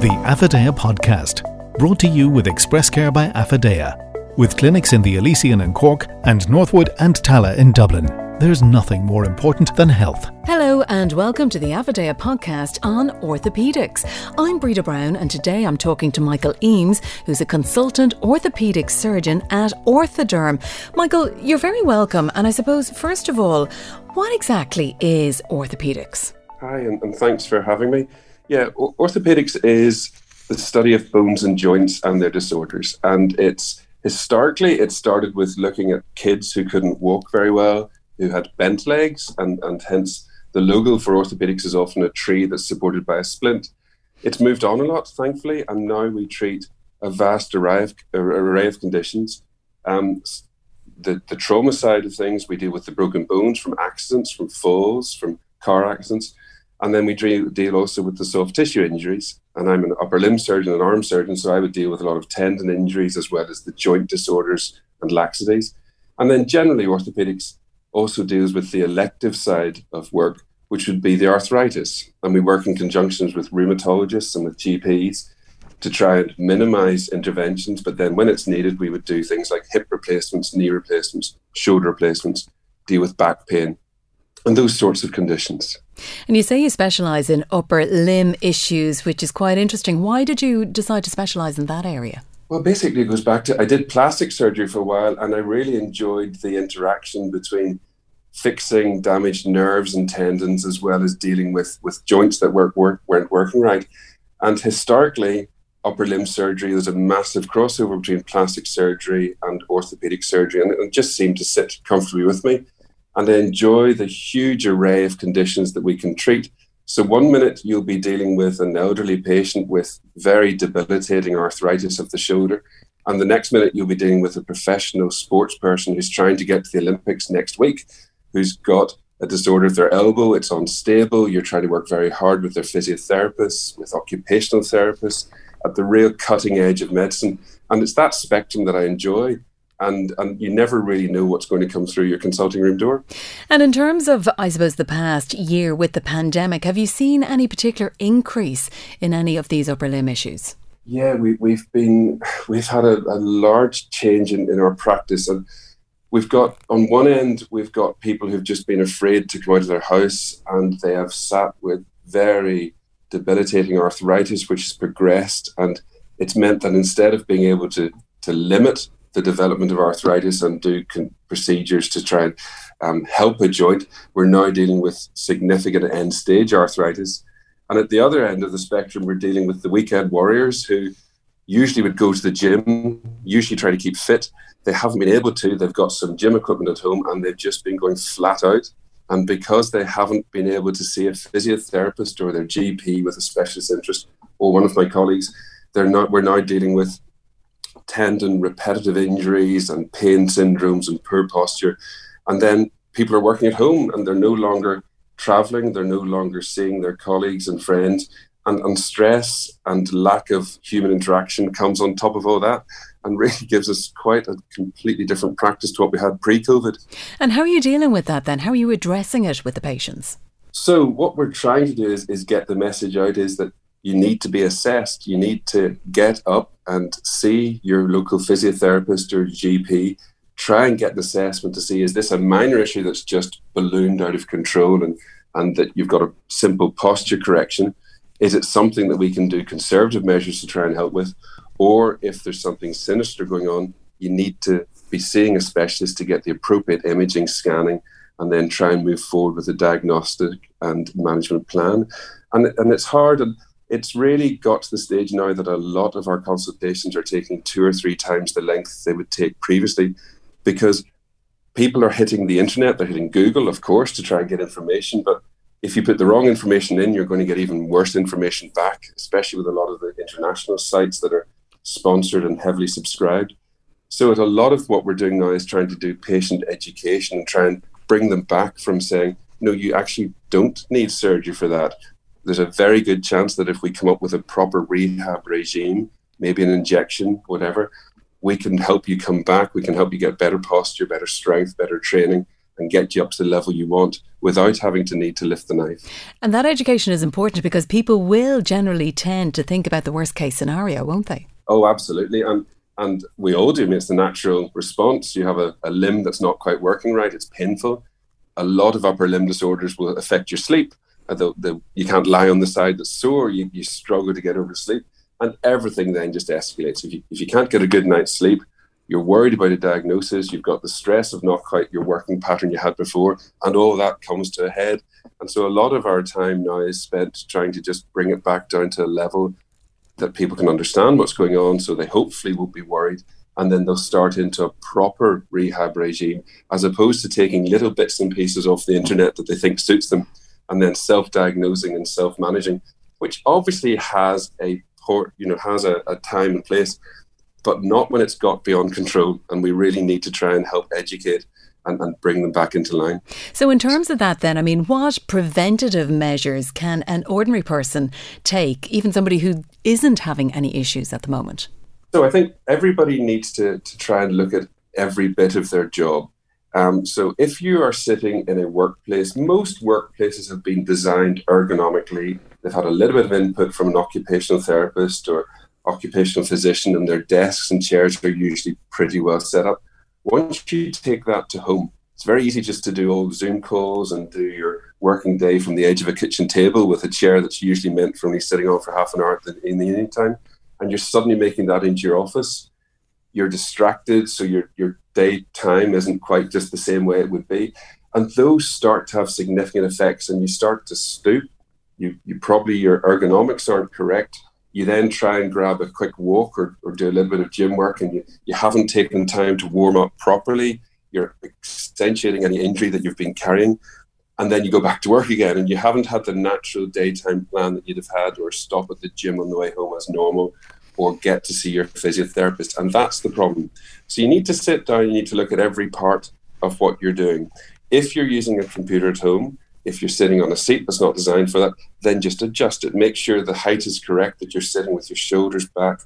The Affidea Podcast, brought to you with Express Care by Affidea. With clinics in the Elysian in Cork and Northwood and Tallaght in Dublin, there's nothing more important than health. Hello and welcome to the Affidea podcast on orthopedics. I'm Breda Brown and today I'm talking to Michael Eames, who's a consultant orthopedic surgeon at Orthoderm. Michael, you're very welcome and I suppose first of all, what exactly is orthopedics? Hi and, and thanks for having me. Yeah, orthopedics is the study of bones and joints and their disorders. And it's historically, it started with looking at kids who couldn't walk very well, who had bent legs, and, and hence the logo for orthopedics is often a tree that's supported by a splint. It's moved on a lot, thankfully, and now we treat a vast array of, array of conditions. Um, the, the trauma side of things, we deal with the broken bones from accidents, from falls, from car accidents. And then we deal also with the soft tissue injuries. And I'm an upper limb surgeon and arm surgeon, so I would deal with a lot of tendon injuries as well as the joint disorders and laxities. And then generally, orthopedics also deals with the elective side of work, which would be the arthritis. And we work in conjunctions with rheumatologists and with GPs to try and minimize interventions. But then when it's needed, we would do things like hip replacements, knee replacements, shoulder replacements, deal with back pain, and those sorts of conditions. And you say you specialise in upper limb issues, which is quite interesting. Why did you decide to specialise in that area? Well, basically, it goes back to I did plastic surgery for a while, and I really enjoyed the interaction between fixing damaged nerves and tendons as well as dealing with, with joints that work, work, weren't working right. And historically, upper limb surgery, there's a massive crossover between plastic surgery and orthopedic surgery, and it just seemed to sit comfortably with me and enjoy the huge array of conditions that we can treat. So, one minute you'll be dealing with an elderly patient with very debilitating arthritis of the shoulder, and the next minute you'll be dealing with a professional sports person who's trying to get to the Olympics next week, who's got a disorder of their elbow, it's unstable, you're trying to work very hard with their physiotherapists, with occupational therapists, at the real cutting edge of medicine. And it's that spectrum that I enjoy and and you never really know what's going to come through your consulting room door. And in terms of, I suppose, the past year with the pandemic, have you seen any particular increase in any of these upper limb issues? Yeah, we, we've been we've had a, a large change in, in our practice, and we've got on one end we've got people who've just been afraid to come out of their house, and they have sat with very debilitating arthritis, which has progressed, and it's meant that instead of being able to to limit the development of arthritis and do con- procedures to try and um, help a joint. We're now dealing with significant end stage arthritis. And at the other end of the spectrum, we're dealing with the weekend warriors who usually would go to the gym, usually try to keep fit. They haven't been able to. They've got some gym equipment at home and they've just been going flat out. And because they haven't been able to see a physiotherapist or their GP with a specialist interest, or one of my colleagues, they're not. We're now dealing with tendon repetitive injuries and pain syndromes and poor posture. And then people are working at home and they're no longer traveling, they're no longer seeing their colleagues and friends. And, and stress and lack of human interaction comes on top of all that and really gives us quite a completely different practice to what we had pre COVID. And how are you dealing with that then? How are you addressing it with the patients? So, what we're trying to do is, is get the message out is that you need to be assessed. You need to get up and see your local physiotherapist or GP. Try and get an assessment to see is this a minor issue that's just ballooned out of control and, and that you've got a simple posture correction? Is it something that we can do conservative measures to try and help with? Or if there's something sinister going on, you need to be seeing a specialist to get the appropriate imaging, scanning, and then try and move forward with a diagnostic and management plan. And, and it's hard. And it's really got to the stage now that a lot of our consultations are taking two or three times the length they would take previously because people are hitting the internet, they're hitting Google, of course, to try and get information. But if you put the wrong information in, you're going to get even worse information back, especially with a lot of the international sites that are sponsored and heavily subscribed. So, a lot of what we're doing now is trying to do patient education and try and bring them back from saying, no, you actually don't need surgery for that there's a very good chance that if we come up with a proper rehab regime, maybe an injection, whatever, we can help you come back. We can help you get better posture, better strength, better training, and get you up to the level you want without having to need to lift the knife. And that education is important because people will generally tend to think about the worst case scenario, won't they? Oh, absolutely. And and we all do. I mean, it's the natural response. You have a, a limb that's not quite working right, it's painful. A lot of upper limb disorders will affect your sleep. Uh, the, the, you can't lie on the side that's sore, you, you struggle to get over sleep. And everything then just escalates. If you, if you can't get a good night's sleep, you're worried about a diagnosis, you've got the stress of not quite your working pattern you had before, and all that comes to a head. And so a lot of our time now is spent trying to just bring it back down to a level that people can understand what's going on so they hopefully won't be worried and then they'll start into a proper rehab regime as opposed to taking little bits and pieces off the internet that they think suits them and then self-diagnosing and self-managing which obviously has a port you know has a, a time and place but not when it's got beyond control and we really need to try and help educate and, and, bring them back into line. So, in terms of that, then, I mean, what preventative measures can an ordinary person take, even somebody who isn't having any issues at the moment? So, I think everybody needs to, to try and look at every bit of their job. Um, so, if you are sitting in a workplace, most workplaces have been designed ergonomically. They've had a little bit of input from an occupational therapist or occupational physician, and their desks and chairs are usually pretty well set up. Once you take that to home, it's very easy just to do old Zoom calls and do your working day from the edge of a kitchen table with a chair that's usually meant for only sitting on for half an hour in the evening time. And you're suddenly making that into your office. You're distracted, so your, your day time isn't quite just the same way it would be. And those start to have significant effects, and you start to stoop. You, you probably, your ergonomics aren't correct you then try and grab a quick walk or, or do a little bit of gym work and you, you haven't taken time to warm up properly, you're accentuating any injury that you've been carrying. And then you go back to work again and you haven't had the natural daytime plan that you'd have had or stop at the gym on the way home as normal or get to see your physiotherapist. And that's the problem. So you need to sit down, you need to look at every part of what you're doing. If you're using a computer at home, if you're sitting on a seat that's not designed for that, then just adjust it. Make sure the height is correct, that you're sitting with your shoulders back,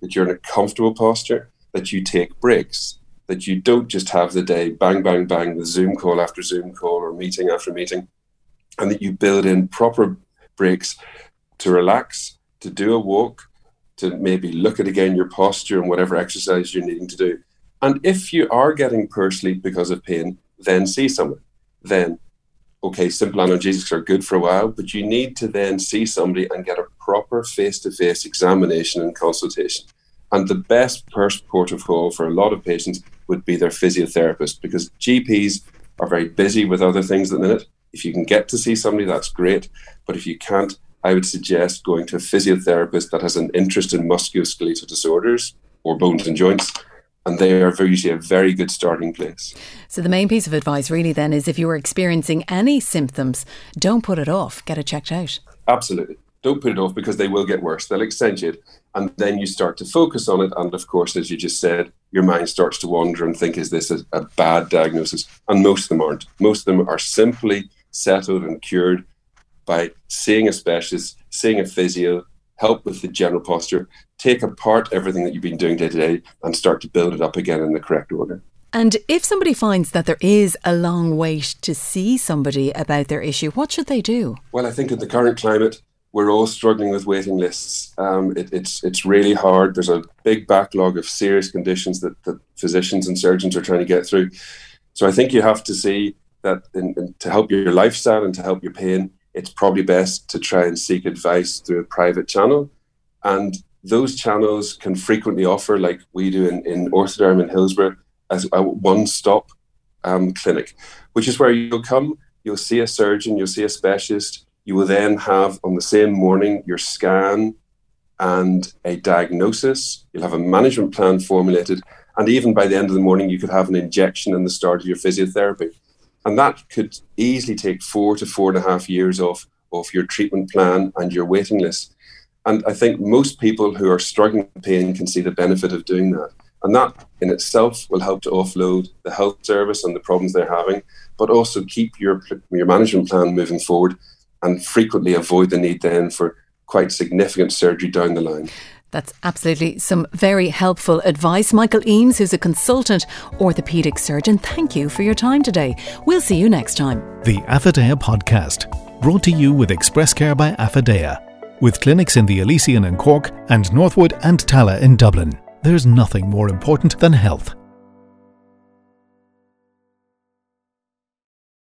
that you're in a comfortable posture, that you take breaks, that you don't just have the day bang, bang, bang, the Zoom call after Zoom call or meeting after meeting, and that you build in proper breaks to relax, to do a walk, to maybe look at again your posture and whatever exercise you're needing to do. And if you are getting poor sleep because of pain, then see someone. Then okay, simple analgesics are good for a while, but you need to then see somebody and get a proper face to face examination and consultation. And the best first port of call for a lot of patients would be their physiotherapist because GPs are very busy with other things at the minute. If you can get to see somebody, that's great. But if you can't, I would suggest going to a physiotherapist that has an interest in musculoskeletal disorders or bones and joints and they are usually a very good starting place. So, the main piece of advice really then is if you are experiencing any symptoms, don't put it off, get it checked out. Absolutely. Don't put it off because they will get worse. They'll accentuate. And then you start to focus on it. And of course, as you just said, your mind starts to wander and think, is this a, a bad diagnosis? And most of them aren't. Most of them are simply settled and cured by seeing a specialist, seeing a physio, help with the general posture, take apart everything that you've been doing day to day and start to build it up again in the correct order. And if somebody finds that there is a long wait to see somebody about their issue, what should they do? Well, I think in the current climate, we're all struggling with waiting lists. Um, it, it's it's really hard. There's a big backlog of serious conditions that, that physicians and surgeons are trying to get through. So I think you have to see that in, in, to help your lifestyle and to help your pain, it's probably best to try and seek advice through a private channel. And those channels can frequently offer, like we do in, in Orthoderm in Hillsborough, as a one stop um, clinic, which is where you'll come, you'll see a surgeon, you'll see a specialist. You will then have on the same morning your scan and a diagnosis. You'll have a management plan formulated. And even by the end of the morning, you could have an injection in the start of your physiotherapy. And that could easily take four to four and a half years off, of your treatment plan and your waiting list. And I think most people who are struggling with pain can see the benefit of doing that. And that in itself will help to offload the health service and the problems they're having, but also keep your, your management plan moving forward and frequently avoid the need then for quite significant surgery down the line. That's absolutely some very helpful advice. Michael Eames, who's a consultant orthopaedic surgeon, thank you for your time today. We'll see you next time. The Affidea podcast, brought to you with Express Care by Affidea, with clinics in the Elysian and Cork and Northwood and Tallaght in Dublin. There's nothing more important than health.